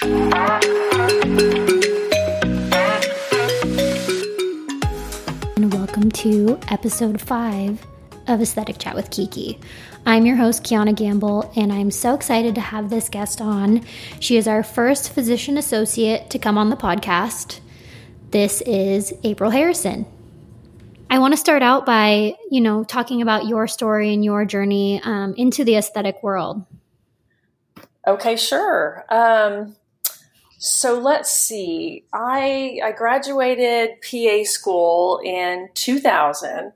And welcome to episode five of Aesthetic Chat with Kiki. I'm your host, Kiana Gamble, and I'm so excited to have this guest on. She is our first physician associate to come on the podcast. This is April Harrison. I want to start out by, you know, talking about your story and your journey um, into the aesthetic world. Okay, sure. Um, so let's see. I I graduated PA school in 2000,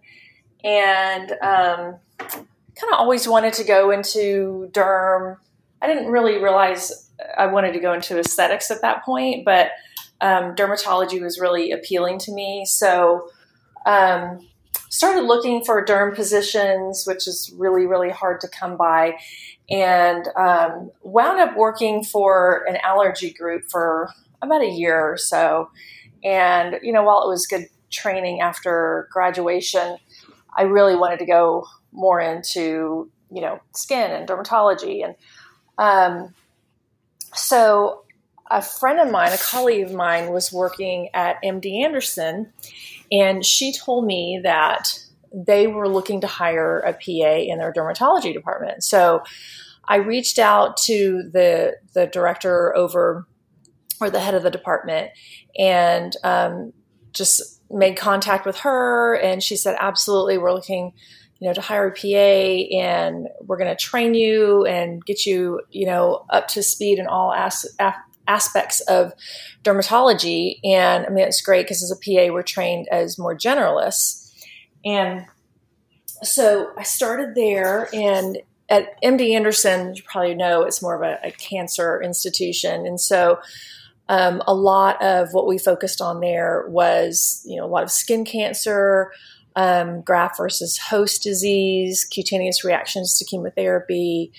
and um, kind of always wanted to go into derm. I didn't really realize I wanted to go into aesthetics at that point, but um, dermatology was really appealing to me. So um, started looking for derm positions, which is really really hard to come by, and um, wound up working for an allergy group for about a year or so. And you know, while it was good training after graduation, I really wanted to go more into you know skin and dermatology and um, so a friend of mine a colleague of mine was working at md anderson and she told me that they were looking to hire a pa in their dermatology department. So i reached out to the the director over or the head of the department and um, just made contact with her. And she said absolutely we're looking you know, to hire a PA and we're going to train you and get you, you know, up to speed in all as- aspects of dermatology. And I mean, it's great because as a PA, we're trained as more generalists. And so I started there and at MD Anderson, you probably know it's more of a, a cancer institution. And so um, a lot of what we focused on there was, you know, a lot of skin cancer, um, graft versus host disease, cutaneous reactions to chemotherapy.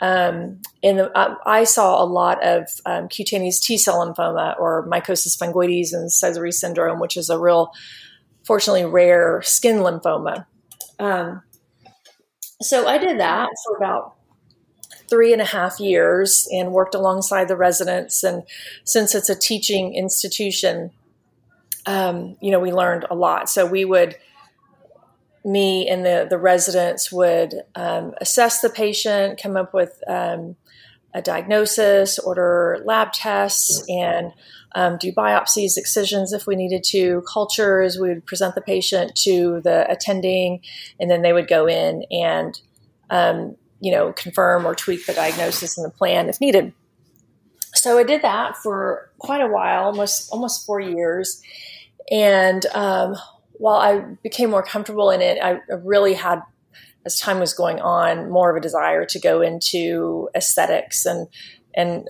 Um, and the, I, I, saw a lot of um, cutaneous T cell lymphoma or mycosis fungoides and Sézary syndrome, which is a real, fortunately, rare skin lymphoma. Um, so I did that for about three and a half years and worked alongside the residents. And since it's a teaching institution, um, you know, we learned a lot. So we would me and the, the residents would um, assess the patient, come up with um, a diagnosis, order lab tests, and um, do biopsies, excisions if we needed to, cultures. We would present the patient to the attending, and then they would go in and, um, you know, confirm or tweak the diagnosis and the plan if needed. So I did that for quite a while, almost almost four years, and um, while I became more comfortable in it, I really had, as time was going on, more of a desire to go into aesthetics and and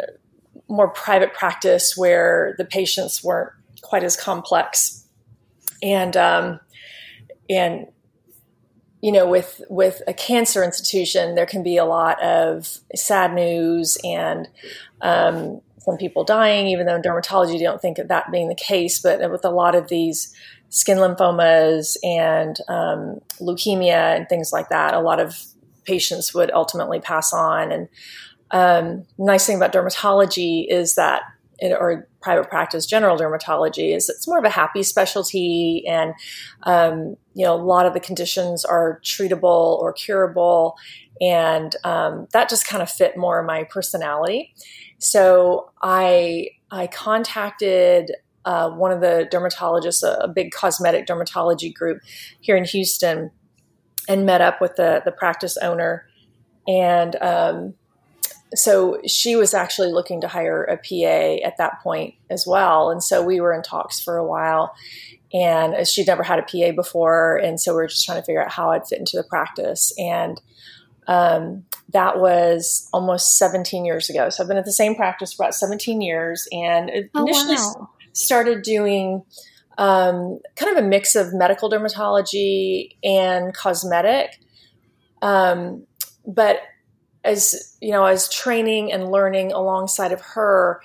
more private practice where the patients weren't quite as complex, and um, and you know with with a cancer institution there can be a lot of sad news and um, some people dying even though in dermatology you don't think of that being the case but with a lot of these skin lymphomas and um, leukemia and things like that. A lot of patients would ultimately pass on. And um, nice thing about dermatology is that, it, or private practice general dermatology, is it's more of a happy specialty, and um, you know a lot of the conditions are treatable or curable, and um, that just kind of fit more my personality. So I I contacted uh, one of the dermatologists, a, a, big cosmetic dermatology group here in Houston, and met up with the the practice owner, and um, so she was actually looking to hire a PA at that point as well, and so we were in talks for a while. And she'd never had a PA before, and so we are just trying to figure out how I'd fit into the practice. And um, that was almost 17 years ago. So I've been at the same practice for about 17 years, and oh, initially wow started doing um, kind of a mix of medical dermatology and cosmetic. Um, but as you know, as training and learning alongside of her,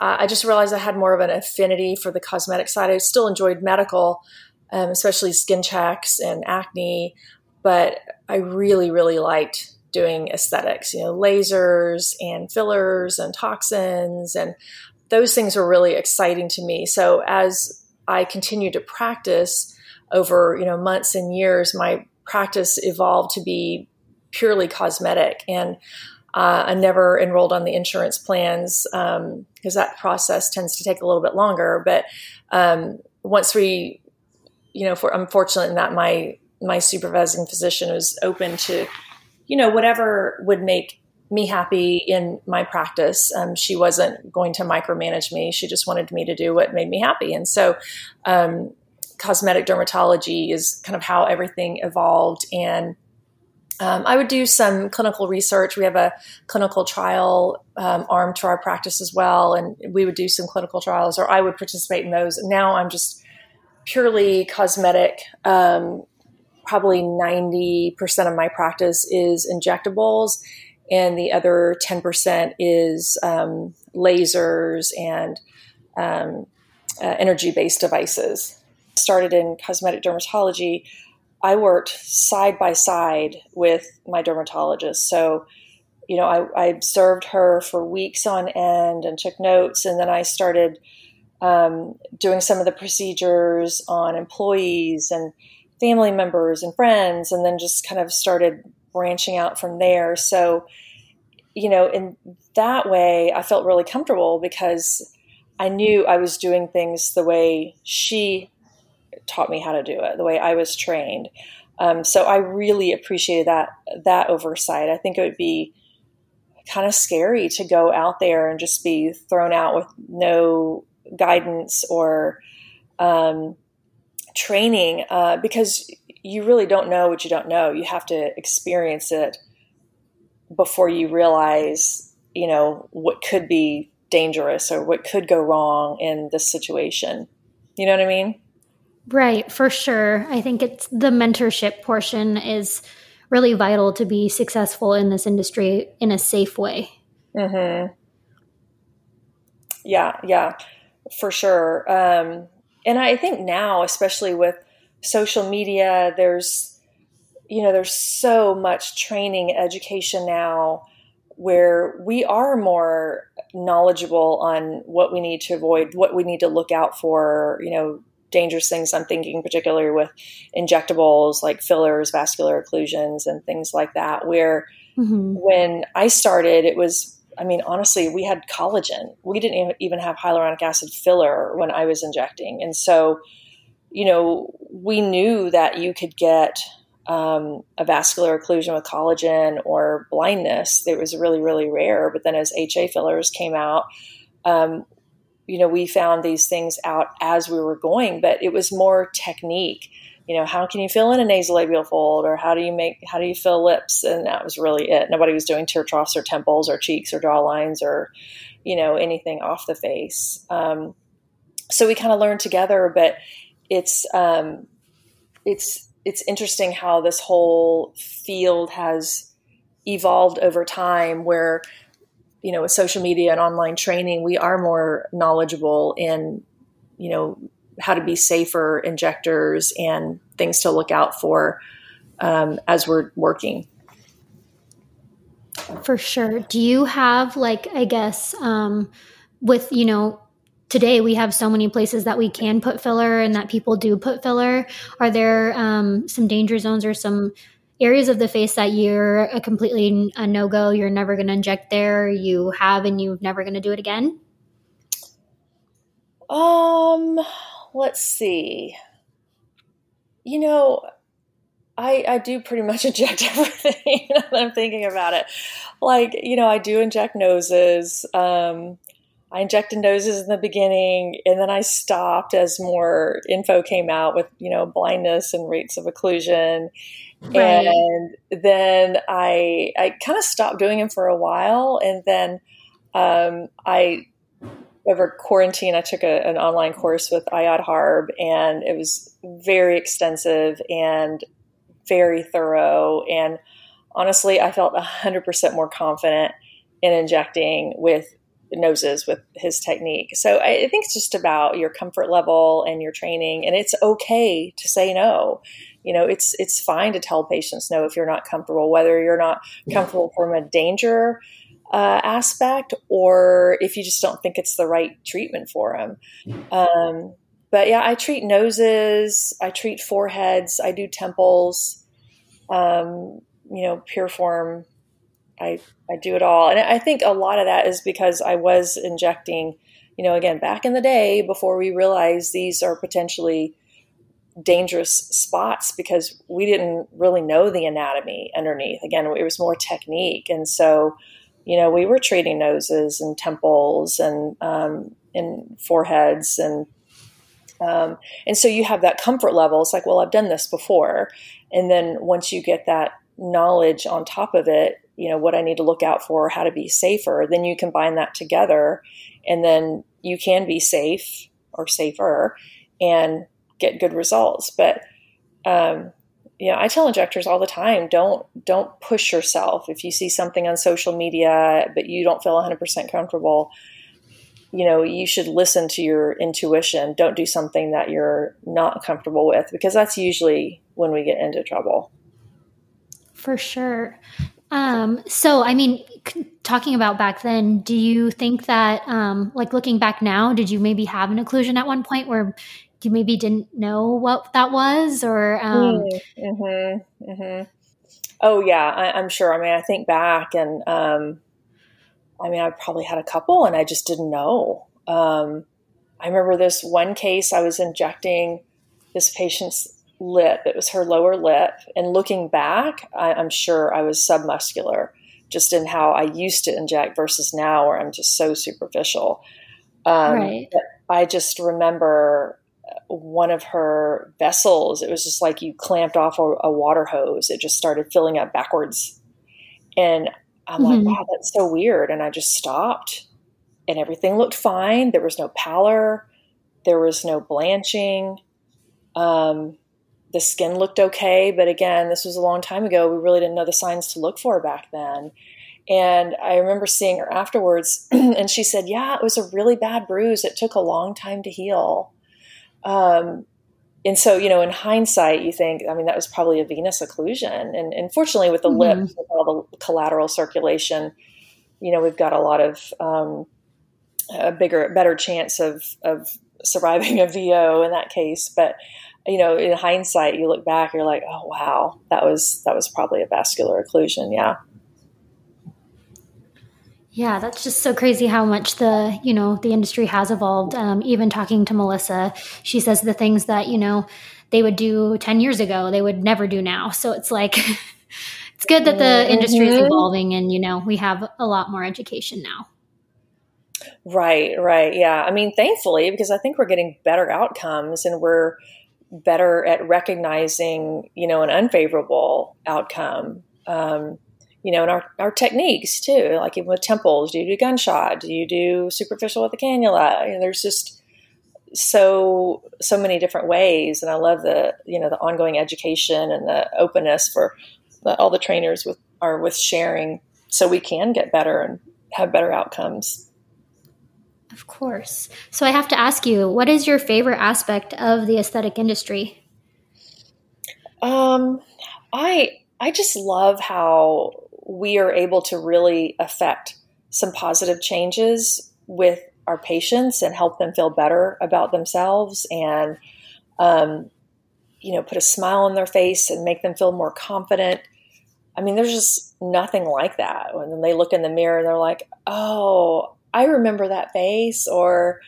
uh, I just realized I had more of an affinity for the cosmetic side. I still enjoyed medical, um, especially skin checks and acne, but I really, really liked doing aesthetics, you know, lasers and fillers and toxins and those things were really exciting to me. So as I continued to practice over, you know, months and years, my practice evolved to be purely cosmetic and uh, I never enrolled on the insurance plans because um, that process tends to take a little bit longer. But um, once we, you know, for, I'm fortunate in that my my supervising physician was open to, you know, whatever would make me happy in my practice. Um, she wasn't going to micromanage me. She just wanted me to do what made me happy. And so, um, cosmetic dermatology is kind of how everything evolved. And um, I would do some clinical research. We have a clinical trial um, arm to our practice as well, and we would do some clinical trials, or I would participate in those. Now I'm just purely cosmetic. Um, probably 90% of my practice is injectables, and the other 10% is um, lasers and um, uh, energy based devices. Started in cosmetic dermatology I worked side by side with my dermatologist. So, you know, I, I observed her for weeks on end and took notes. And then I started um, doing some of the procedures on employees and family members and friends, and then just kind of started branching out from there. So, you know, in that way, I felt really comfortable because I knew I was doing things the way she taught me how to do it, the way I was trained. Um, so I really appreciated that that oversight. I think it would be kind of scary to go out there and just be thrown out with no guidance or um, training uh, because you really don't know what you don't know. You have to experience it before you realize, you know, what could be dangerous or what could go wrong in this situation. You know what I mean? Right, for sure. I think it's the mentorship portion is really vital to be successful in this industry in a safe way. Mm-hmm. Yeah, yeah, for sure. Um, and I think now, especially with social media, there's you know there's so much training education now where we are more knowledgeable on what we need to avoid, what we need to look out for, you know, dangerous things. I'm thinking particularly with injectables like fillers, vascular occlusions, and things like that. Where mm-hmm. when I started, it was I mean, honestly, we had collagen. We didn't even have hyaluronic acid filler when I was injecting. And so, you know, we knew that you could get um, a vascular occlusion with collagen or blindness. It was really, really rare. But then as HA fillers came out, um, you know, we found these things out as we were going, but it was more technique. You know, how can you fill in a nasolabial fold, or how do you make how do you fill lips? And that was really it. Nobody was doing tear troughs or temples or cheeks or jaw lines or, you know, anything off the face. Um, so we kind of learned together, but it's um, it's it's interesting how this whole field has evolved over time, where you know, with social media and online training, we are more knowledgeable in, you know, how to be safer injectors and things to look out for um, as we're working. For sure. Do you have, like, I guess, um, with, you know, today we have so many places that we can put filler and that people do put filler. Are there um, some danger zones or some areas of the face that you're a completely a no go, you're never going to inject there, you have and you're never going to do it again? Um, let's see. You know, I I do pretty much inject everything. I'm thinking about it. Like, you know, I do inject noses. Um, I injected noses in the beginning, and then I stopped as more info came out with you know blindness and rates of occlusion. Right. And then I I kind of stopped doing them for a while, and then um, I over quarantine I took a, an online course with Ayad Harb, and it was very extensive and very thorough. And honestly, I felt hundred percent more confident in injecting with noses with his technique. So I think it's just about your comfort level and your training, and it's okay to say no You know, it's it's fine to tell patients no if you're not comfortable, whether you're not comfortable from a danger uh, aspect or if you just don't think it's the right treatment for them. Um, but yeah, I treat noses, I treat foreheads, I do temples, um, you know, Piriform. I I do it all, and I think a lot of that is because I was injecting, you know, again back in the day before we realized these are potentially dangerous spots because we didn't really know the anatomy underneath. Again, it was more technique, and so you know we were treating noses and temples and um, and foreheads and um, and so you have that comfort level. It's like, well, I've done this before. And then once you get that knowledge on top of it, you know, what I need to look out for, how to be safer, then you combine that together and then you can be safe or safer and get good results. But, um, you know, I tell injectors all the time, don't, don't push yourself. If you see something on social media, but you don't feel 100% comfortable, you know, you should listen to your intuition. Don't do something that you're not comfortable with because that's usually when we get into trouble. For sure. Um, so, I mean, talking about back then, do you think that, um, like looking back now, did you maybe have an occlusion at one point where you maybe didn't know what that was or? Um... Mm-hmm, mm-hmm. Oh yeah, I, am sure. I mean, I think back and, um, I mean, I probably had a couple and I just didn't know. Um, I remember this one case I was injecting this patient's lip. It was her lower lip. And looking back, I, am sure I was submuscular just in how I used to inject versus now where I'm just so superficial. Um, right. I just remember one of her vessels, it was just like you clamped off a, a water hose. It just started filling up backwards. And I'm mm-hmm. like, wow, that's so weird. And I just stopped and everything looked fine. There was no pallor, there was no blanching. Um, the skin looked okay, but again, this was a long time ago. We really didn't know the signs to look for back then. And I remember seeing her afterwards, and she said, Yeah, it was a really bad bruise. It took a long time to heal. Um, and so, you know, in hindsight, you think, I mean, that was probably a venous occlusion. And, and fortunately, with the mm-hmm. lip, with all the collateral circulation, you know, we've got a lot of um, a bigger, better chance of of surviving a VO in that case. But you know, in hindsight, you look back, you're like, oh wow, that was that was probably a vascular occlusion. Yeah. Yeah, that's just so crazy how much the you know the industry has evolved. Um, even talking to Melissa, she says the things that you know they would do ten years ago, they would never do now. So it's like it's good that the mm-hmm. industry is evolving, and you know we have a lot more education now. Right, right, yeah. I mean, thankfully, because I think we're getting better outcomes, and we're better at recognizing you know an unfavorable outcome. Um, you know, and our, our techniques too, like even with temples, do you do gunshot? Do you do superficial with the cannula? You know, there's just so so many different ways, and I love the you know the ongoing education and the openness for the, all the trainers with are with sharing, so we can get better and have better outcomes. Of course. So I have to ask you, what is your favorite aspect of the aesthetic industry? Um, I I just love how we are able to really affect some positive changes with our patients and help them feel better about themselves and um, you know put a smile on their face and make them feel more confident i mean there's just nothing like that when they look in the mirror and they're like oh i remember that face or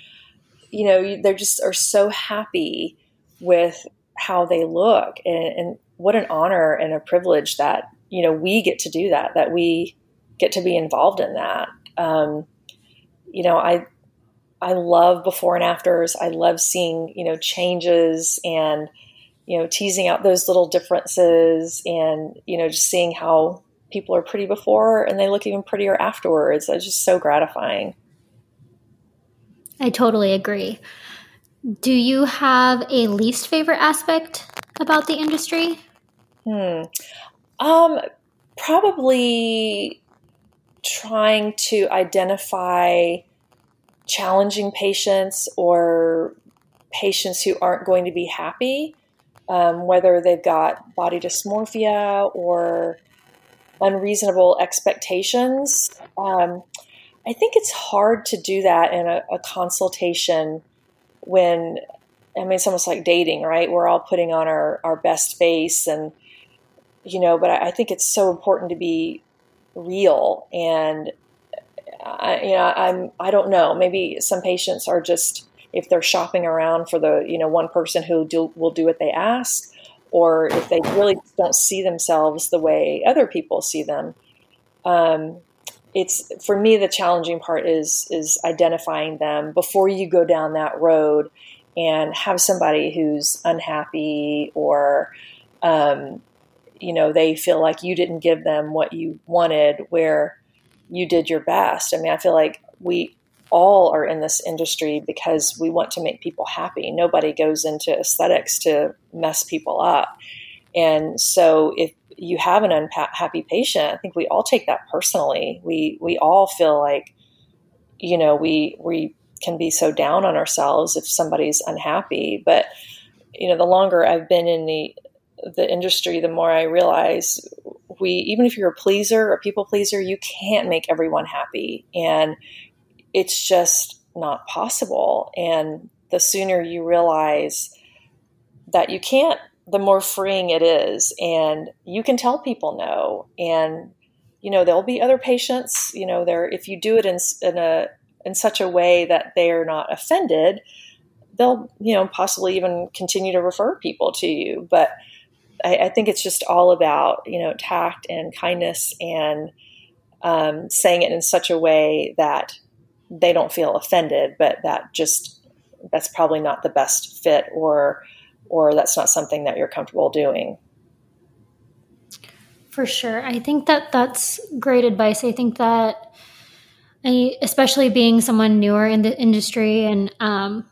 you know they just are so happy with how they look and, and what an honor and a privilege that you know we get to do that that we get to be involved in that. Um, you know i i love before and afters. I love seeing you know changes and you know teasing out those little differences and you know just seeing how people are pretty before and they look even prettier afterwards. It's just so gratifying. I totally agree. Do you have a least favorite aspect about the industry? Hmm. Um, probably trying to identify challenging patients or patients who aren't going to be happy um, whether they've got body dysmorphia or unreasonable expectations. Um, I think it's hard to do that in a, a consultation when I mean, it's almost like dating, right? We're all putting on our, our best face and, you know, but I, I think it's so important to be real. And, I, you know, I'm, I don't know, maybe some patients are just, if they're shopping around for the, you know, one person who do, will do what they ask, or if they really don't see themselves the way other people see them. Um, it's for me the challenging part is is identifying them before you go down that road and have somebody who's unhappy or um, you know they feel like you didn't give them what you wanted where you did your best i mean i feel like we all are in this industry because we want to make people happy. Nobody goes into aesthetics to mess people up. And so if you have an unhappy patient i think we all take that personally. We we all feel like you know we we can be so down on ourselves if somebody's unhappy. But you know, the longer I've been in the the industry, the more I realize we even if you're a pleaser, a people pleaser, you can't make everyone happy, and it's just not possible. And the sooner you realize that you can't, the more freeing it is, and you can tell people no, and you know there'll be other patients. You know, there if you do it in in a in such a way that they are not offended, they'll, you know, possibly even continue to refer people to you. But I, I think it's just all about, you know, tact and kindness and um, saying it in such a way that they don't feel offended, but that just that's probably not the best fit or or that's not something that you're comfortable doing. For sure. I think that that's great advice. I think that I, especially being someone newer in the industry and um,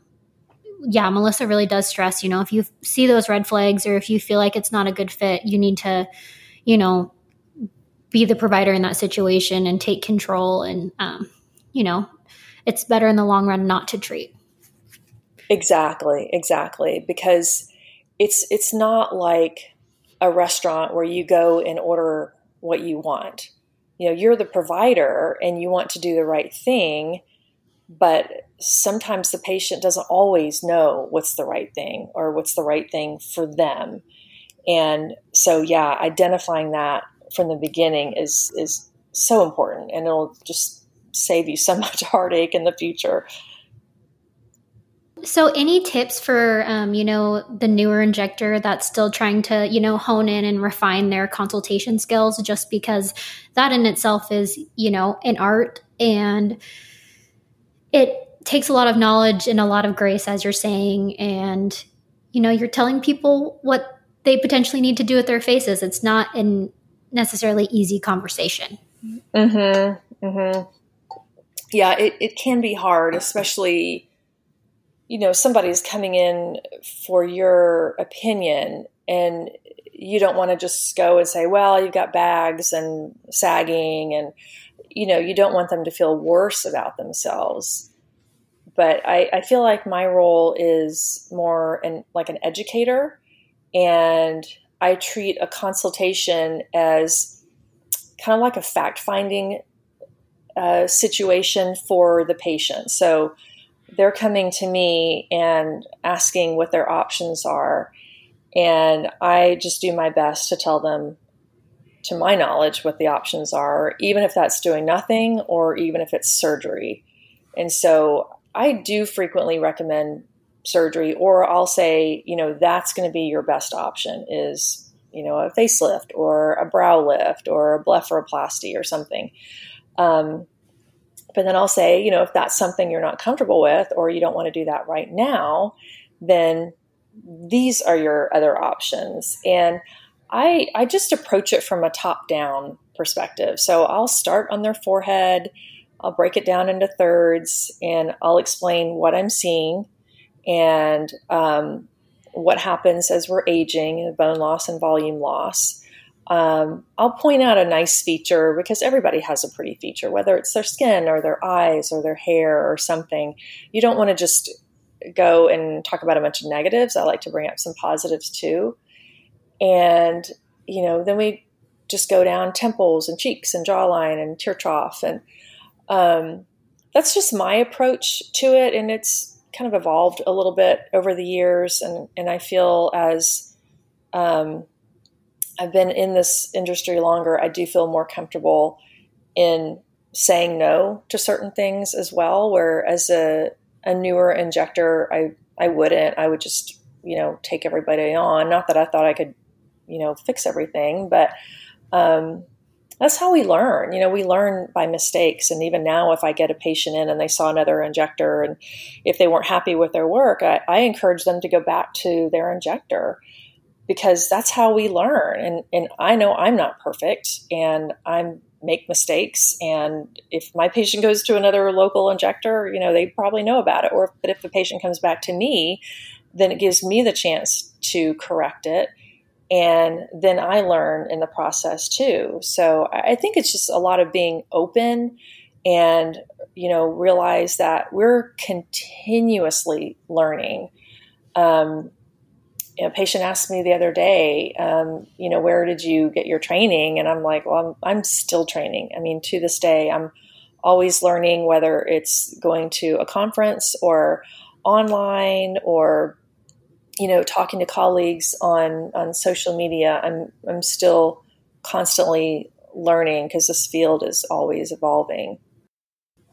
yeah melissa really does stress you know if you see those red flags or if you feel like it's not a good fit you need to you know be the provider in that situation and take control and um, you know it's better in the long run not to treat. Exactly exactly because it's it's not like a restaurant where you go and order what you want. You know you're the provider and you want to do the right thing but sometimes the patient doesn't always know what's the right thing or what's the right thing for them. And so yeah identifying that from the beginning is is so important and it'll just save you so much heartache in the future so, any tips for um, you know the newer injector that's still trying to you know hone in and refine their consultation skills? Just because that in itself is you know an art and it takes a lot of knowledge and a lot of grace, as you're saying, and you know you're telling people what they potentially need to do with their faces. It's not a necessarily easy conversation. Hmm. Hmm. Yeah, it, it can be hard, especially you know somebody's coming in for your opinion and you don't want to just go and say well you've got bags and sagging and you know you don't want them to feel worse about themselves. But i, I feel like my role is more an, like an educator and i treat a consultation as kind of like a fact finding uh, situation for the patient so they're coming to me and asking what their options are. And I just do my best to tell them, to my knowledge, what the options are, even if that's doing nothing or even if it's surgery. And so I do frequently recommend surgery, or I'll say, you know, that's going to be your best option is, you know, a facelift or a brow lift or a blepharoplasty or something. Um, but then I'll say, you know, if that's something you're not comfortable with or you don't want to do that right now, then these are your other options. And I I just approach it from a top down perspective. So I'll start on their forehead, I'll break it down into thirds, and I'll explain what I'm seeing and um, what happens as we're aging, bone loss and volume loss. Um, I'll point out a nice feature because everybody has a pretty feature, whether it's their skin or their eyes or their hair or something. You don't want to just go and talk about a bunch of negatives. I like to bring up some positives too. And, you know, then we just go down temples and cheeks and jawline and tear trough. And um, that's just my approach to it. And it's kind of evolved a little bit over the years. And, and I feel as um, I've been in this industry longer, I do feel more comfortable in saying no to certain things as well. Where as a, a newer injector, I, I wouldn't. I would just, you know, take everybody on. Not that I thought I could, you know, fix everything, but um, that's how we learn. You know, we learn by mistakes. And even now, if I get a patient in and they saw another injector, and if they weren't happy with their work, I, I encourage them to go back to their injector because that's how we learn. And and I know I'm not perfect, and I'm make mistakes. And if my patient goes to another local injector, you know, they probably know about it. Or but if the patient comes back to me, then it gives me the chance to correct it and then I learn in the process too. So I think it's just a lot of being open and you know realize that we're continuously learning. Um, a patient asked me the other day, um, you know, where did you get your training? And I'm like, well, I'm, I'm still training. I mean, to this day, I'm always learning, whether it's going to a conference or online or you know, talking to colleagues on on social media, I'm I'm still constantly learning because this field is always evolving.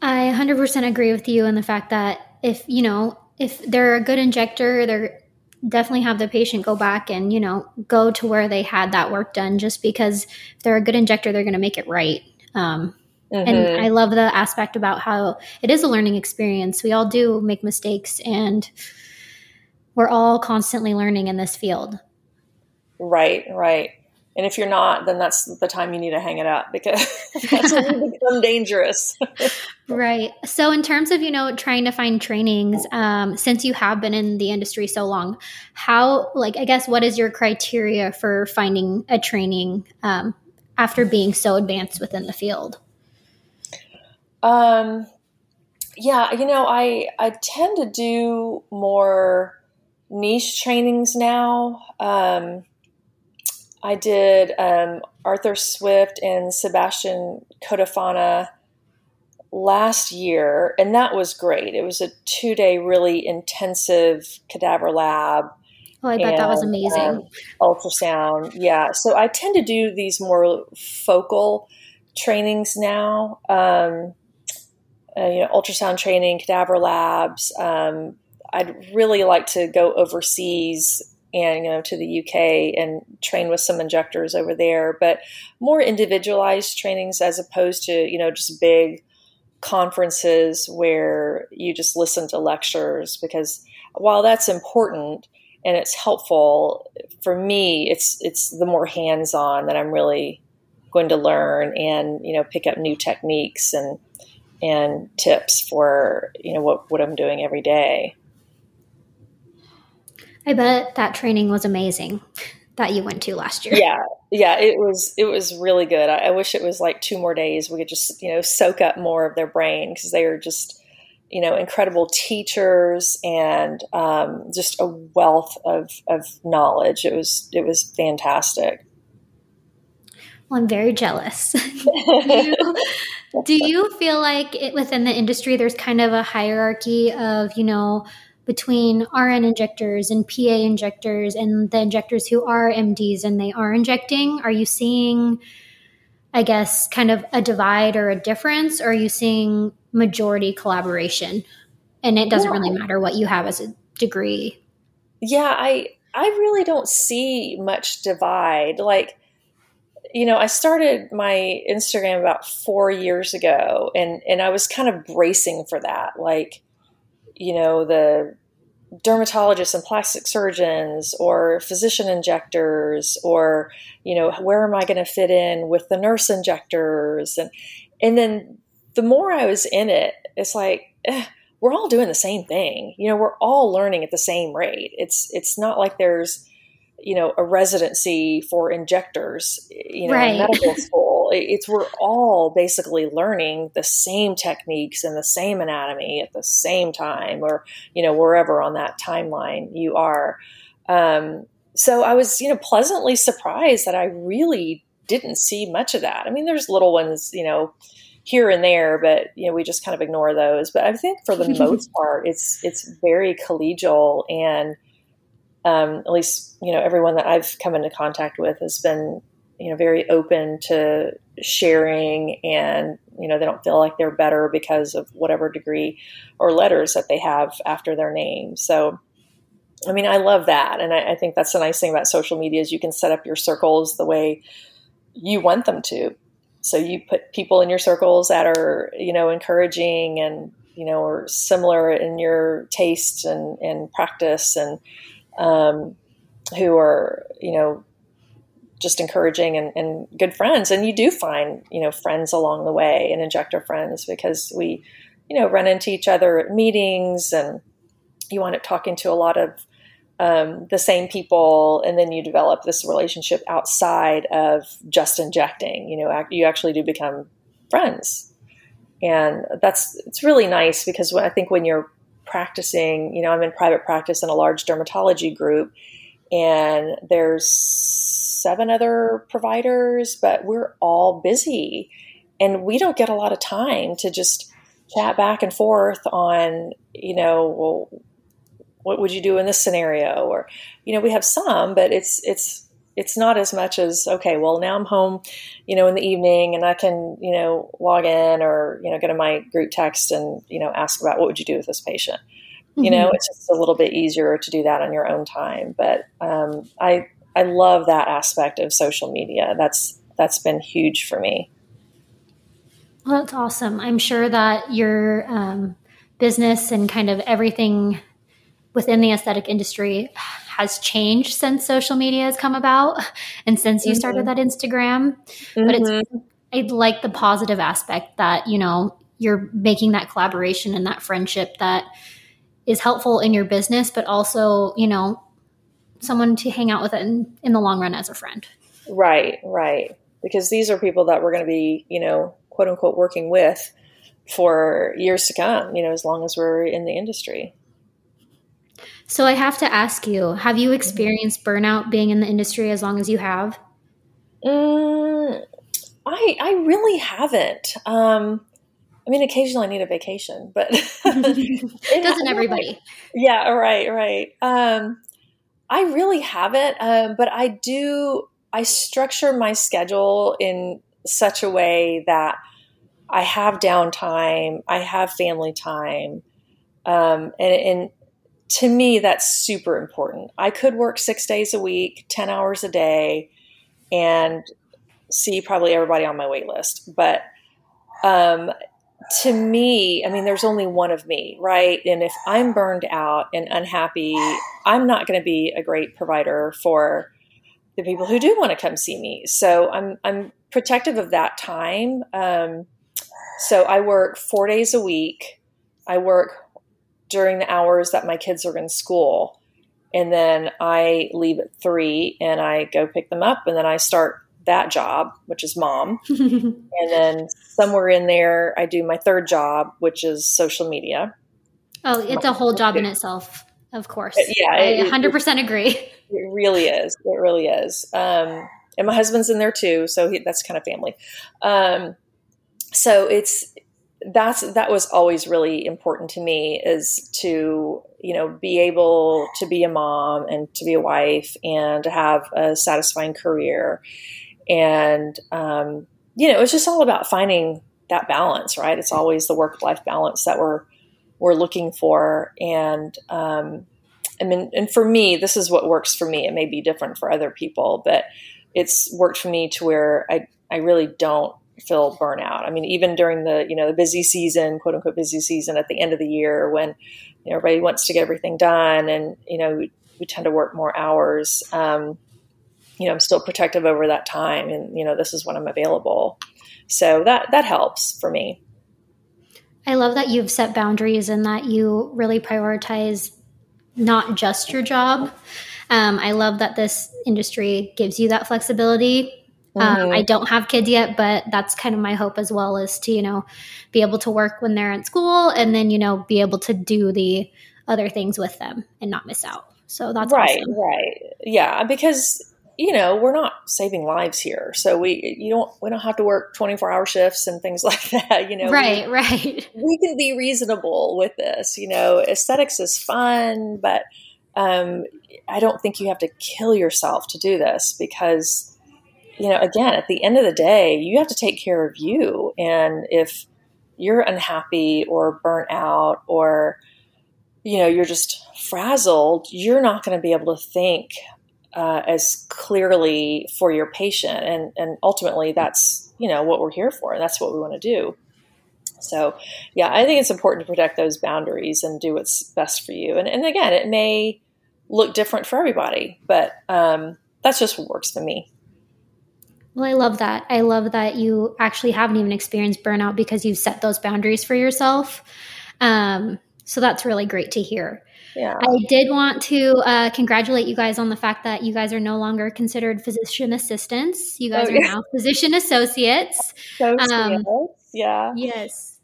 I 100% agree with you in the fact that if, you know, if they're a good injector, they're definitely have the patient go back and, you know, go to where they had that work done just because if they're a good injector, they're going to make it right. Um, mm-hmm. And I love the aspect about how it is a learning experience. We all do make mistakes and we're all constantly learning in this field. Right, right. And if you're not, then that's the time you need to hang it up because that's when you become dangerous. right. So, in terms of you know trying to find trainings, um, since you have been in the industry so long, how like I guess what is your criteria for finding a training um, after being so advanced within the field? Um, yeah, you know, I I tend to do more niche trainings now. Um, I did um, Arthur Swift and Sebastian Cotofana last year, and that was great. It was a two day, really intensive cadaver lab. Oh, I bet and, that was amazing. Um, ultrasound, yeah. So I tend to do these more focal trainings now. Um, uh, you know, ultrasound training, cadaver labs, um, I'd really like to go overseas and you know to the UK and train with some injectors over there, but more individualized trainings as opposed to you know just big conferences where you just listen to lectures because while that's important and it's helpful for me it's it's the more hands-on that I'm really going to learn and you know pick up new techniques and and tips for you know what what I'm doing every day. I bet that training was amazing that you went to last year. Yeah, yeah, it was it was really good. I, I wish it was like two more days. We could just you know soak up more of their brain because they are just you know incredible teachers and um, just a wealth of of knowledge. It was it was fantastic. Well, I'm very jealous. do, you, do you feel like it, within the industry there's kind of a hierarchy of you know between RN injectors and PA injectors and the injectors who are MDs and they are injecting? Are you seeing, I guess, kind of a divide or a difference? Or are you seeing majority collaboration? And it doesn't yeah. really matter what you have as a degree. Yeah, I I really don't see much divide. Like, you know, I started my Instagram about four years ago and and I was kind of bracing for that. Like, you know, the dermatologists and plastic surgeons or physician injectors or you know where am i going to fit in with the nurse injectors? And and then the more i was in it it's like eh, we're all doing the same thing. You know we're all learning at the same rate. It's it's not like there's you know a residency for injectors you know right. medical school It's we're all basically learning the same techniques and the same anatomy at the same time, or you know wherever on that timeline you are. Um, so I was you know pleasantly surprised that I really didn't see much of that. I mean, there's little ones, you know, here and there, but you know, we just kind of ignore those. But I think for the most part, it's it's very collegial, and um, at least you know everyone that I've come into contact with has been you know very open to sharing, and you know they don't feel like they're better because of whatever degree or letters that they have after their name. So. I mean, I love that, and I, I think that's the nice thing about social media is you can set up your circles the way you want them to. So you put people in your circles that are, you know, encouraging and, you know, or similar in your tastes and, and practice and um, who are, you know, just encouraging and, and good friends. And you do find, you know, friends along the way and injector friends because we, you know, run into each other at meetings and you wind up talking to a lot of um, the same people, and then you develop this relationship outside of just injecting. You know, you actually do become friends, and that's it's really nice because I think when you're practicing, you know, I'm in private practice in a large dermatology group, and there's seven other providers, but we're all busy, and we don't get a lot of time to just chat back and forth on, you know, well what would you do in this scenario or you know we have some but it's it's it's not as much as okay well now i'm home you know in the evening and i can you know log in or you know get in my group text and you know ask about what would you do with this patient mm-hmm. you know mm-hmm. it's just a little bit easier to do that on your own time but um, i i love that aspect of social media that's that's been huge for me well that's awesome i'm sure that your um, business and kind of everything within the aesthetic industry has changed since social media has come about and since you mm-hmm. started that Instagram. Mm-hmm. But it's mm-hmm. I like the positive aspect that, you know, you're making that collaboration and that friendship that is helpful in your business, but also, you know, someone to hang out with in, in the long run as a friend. Right, right. Because these are people that we're going to be, you know, quote unquote working with for years to come, you know, as long as we're in the industry. So I have to ask you, have you experienced burnout being in the industry as long as you have? Mm, I I really haven't. Um, I mean, occasionally I need a vacation, but doesn't everybody? Yeah, right, right. Um, I really haven't, um, but I do. I structure my schedule in such a way that I have downtime, I have family time, um, and, and to me, that's super important. I could work six days a week, 10 hours a day, and see probably everybody on my wait list. But um, to me, I mean, there's only one of me, right? And if I'm burned out and unhappy, I'm not going to be a great provider for the people who do want to come see me. So I'm I'm protective of that time. Um, so I work four days a week. I work during the hours that my kids are in school. And then I leave at three and I go pick them up and then I start that job, which is mom. and then somewhere in there, I do my third job, which is social media. Oh, it's a whole job in itself, of course. Yeah, I 100% agree. It really is. It really is. Um, and my husband's in there too, so he, that's kind of family. Um, so it's that's that was always really important to me is to you know be able to be a mom and to be a wife and to have a satisfying career and um, you know it's just all about finding that balance right it's always the work life balance that we're we're looking for and um, I mean, and for me, this is what works for me. It may be different for other people, but it's worked for me to where I, I really don't feel burnout. I mean, even during the you know the busy season, quote unquote busy season at the end of the year when you know everybody wants to get everything done, and you know we, we tend to work more hours. Um, you know, I'm still protective over that time, and you know this is when I'm available. So that that helps for me. I love that you've set boundaries and that you really prioritize not just your job. Um, I love that this industry gives you that flexibility Um, mm-hmm. I don't have kids yet, but that's kind of my hope as well is to, you know, be able to work when they're at school and then, you know, be able to do the other things with them and not miss out. So that's right, awesome. right. Yeah. Because, you know, we're not saving lives here. So we, you don't, we don't have to work 24 hour shifts and things like that. You know, right, we, right. We can be reasonable with this, you know, aesthetics is fun, but, um, I don't think you have to kill yourself to do this because, you know, again, at the end of the day, you have to take care of you. And if you're unhappy or burnt out or, you know, you're just frazzled, you're not going to be able to think uh, as clearly for your patient. And, and ultimately, that's, you know, what we're here for. And that's what we want to do. So, yeah, I think it's important to protect those boundaries and do what's best for you. And, and again, it may look different for everybody, but um, that's just what works for me. Well, I love that. I love that you actually haven't even experienced burnout because you've set those boundaries for yourself. Um, so that's really great to hear. Yeah. I did want to uh, congratulate you guys on the fact that you guys are no longer considered physician assistants. You guys oh, yeah. are now physician associates. So um, yeah. Yes.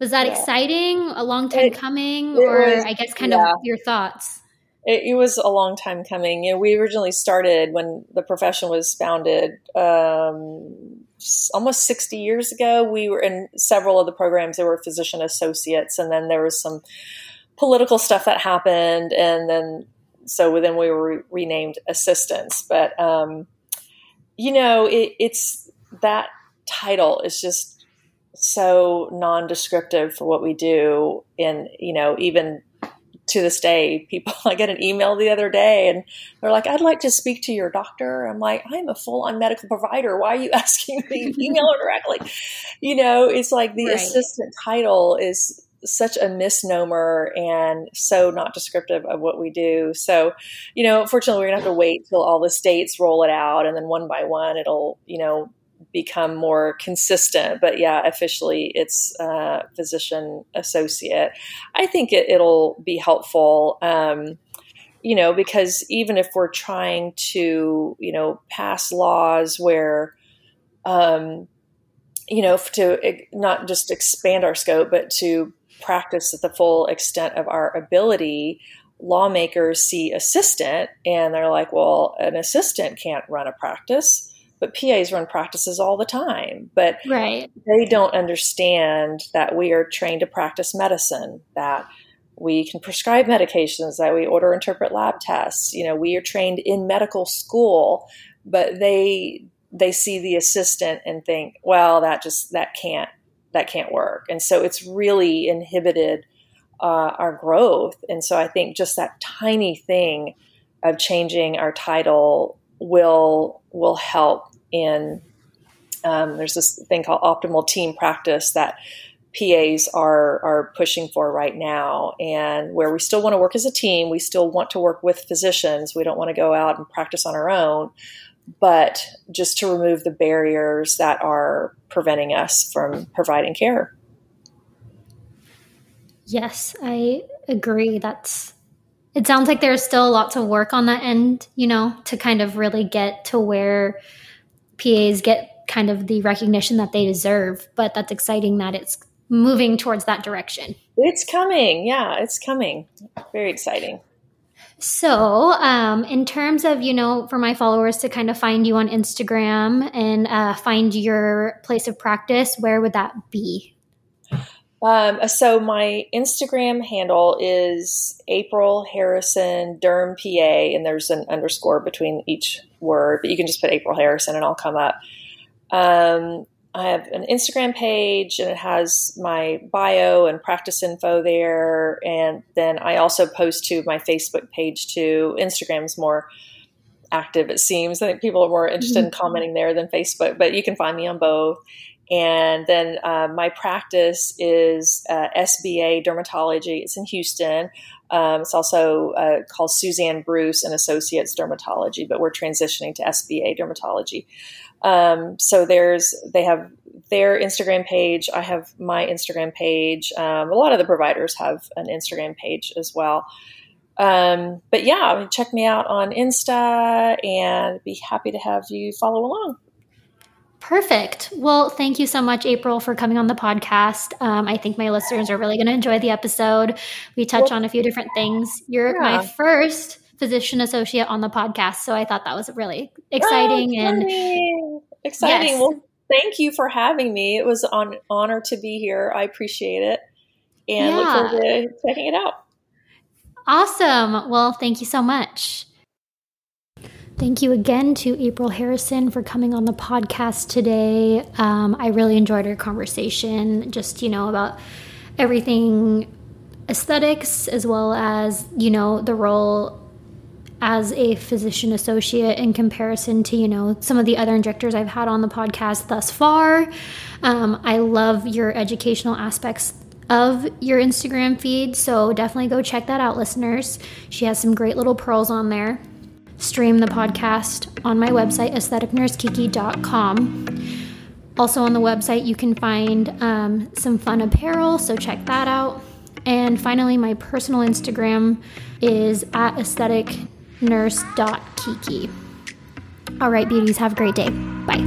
Was that yeah. exciting? A long time it, coming, it or was, I guess kind yeah. of your thoughts? it, it, was a long time coming. You know, we originally started when the profession was founded um, almost 60 years ago. We were in several of the programs, there were physician associates, and then there was some political stuff that happened. And then, so then we were re- renamed assistants. But, um, you know, it, it's that title is just so non-descriptive for what we do and you know even to this day, people, I get an email the other day and they're like, I'd like to speak to your doctor. I'm like, I'm a full on medical provider. Why are you asking me? Email directly. You know, it's like the right. assistant title is such a misnomer and so not descriptive of what we do. So, you know, fortunately, we're to have to wait till all the states roll it out and then one by one it'll, you know, become more consistent. But yeah, officially it's uh, physician associate. I think it, will be helpful. Um, you know, because even if we're trying to, you know, pass laws where, um, you know, to not just expand our scope, but to practice at the full extent of our ability, lawmakers see assistant and they're like, well, an assistant can't run a practice but PAs run practices all the time. But right. they don't understand that we are trained to practice medicine, that we can prescribe medications, that we order interpret lab tests. You know, we are trained in medical school, but they they see the assistant and think, well, that just that can't that can't work. And so it's really inhibited uh, our growth. And so I think just that tiny thing of changing our title will will help in um, there's this thing called optimal team practice that PAs are are pushing for right now, and where we still want to work as a team, we still want to work with physicians. We don't want to go out and practice on our own, but just to remove the barriers that are preventing us from providing care. Yes, I agree. That's it sounds like there's still a lot to work on that end, you know, to kind of really get to where PAs get kind of the recognition that they deserve. But that's exciting that it's moving towards that direction. It's coming. Yeah, it's coming. Very exciting. So, um, in terms of, you know, for my followers to kind of find you on Instagram and uh, find your place of practice, where would that be? Um, so my Instagram handle is April Harrison Derm PA, and there's an underscore between each word, but you can just put April Harrison and I'll come up. Um, I have an Instagram page and it has my bio and practice info there. And then I also post to my Facebook page too. Instagram's more active, it seems. I think people are more interested mm-hmm. in commenting there than Facebook, but you can find me on both. And then uh, my practice is uh, SBA Dermatology. It's in Houston. Um, it's also uh, called Suzanne Bruce and Associates Dermatology, but we're transitioning to SBA Dermatology. Um, so there's they have their Instagram page. I have my Instagram page. Um, a lot of the providers have an Instagram page as well. Um, but yeah, check me out on Insta and be happy to have you follow along. Perfect. Well, thank you so much, April, for coming on the podcast. Um, I think my listeners are really going to enjoy the episode. We touch well, on a few different things. You're yeah. my first physician associate on the podcast, so I thought that was really exciting oh, and exciting. Yes. Well, thank you for having me. It was an honor to be here. I appreciate it, and yeah. look forward to checking it out. Awesome. Well, thank you so much. Thank you again to April Harrison for coming on the podcast today. Um, I really enjoyed our conversation, just, you know, about everything aesthetics as well as, you know, the role as a physician associate in comparison to, you know, some of the other injectors I've had on the podcast thus far. Um, I love your educational aspects of your Instagram feed, so definitely go check that out, listeners. She has some great little pearls on there stream the podcast on my website, aestheticnursekiki.com. Also, on the website, you can find um, some fun apparel, so check that out. And finally, my personal Instagram is at aestheticnurse.kiki. All right, beauties, have a great day. Bye.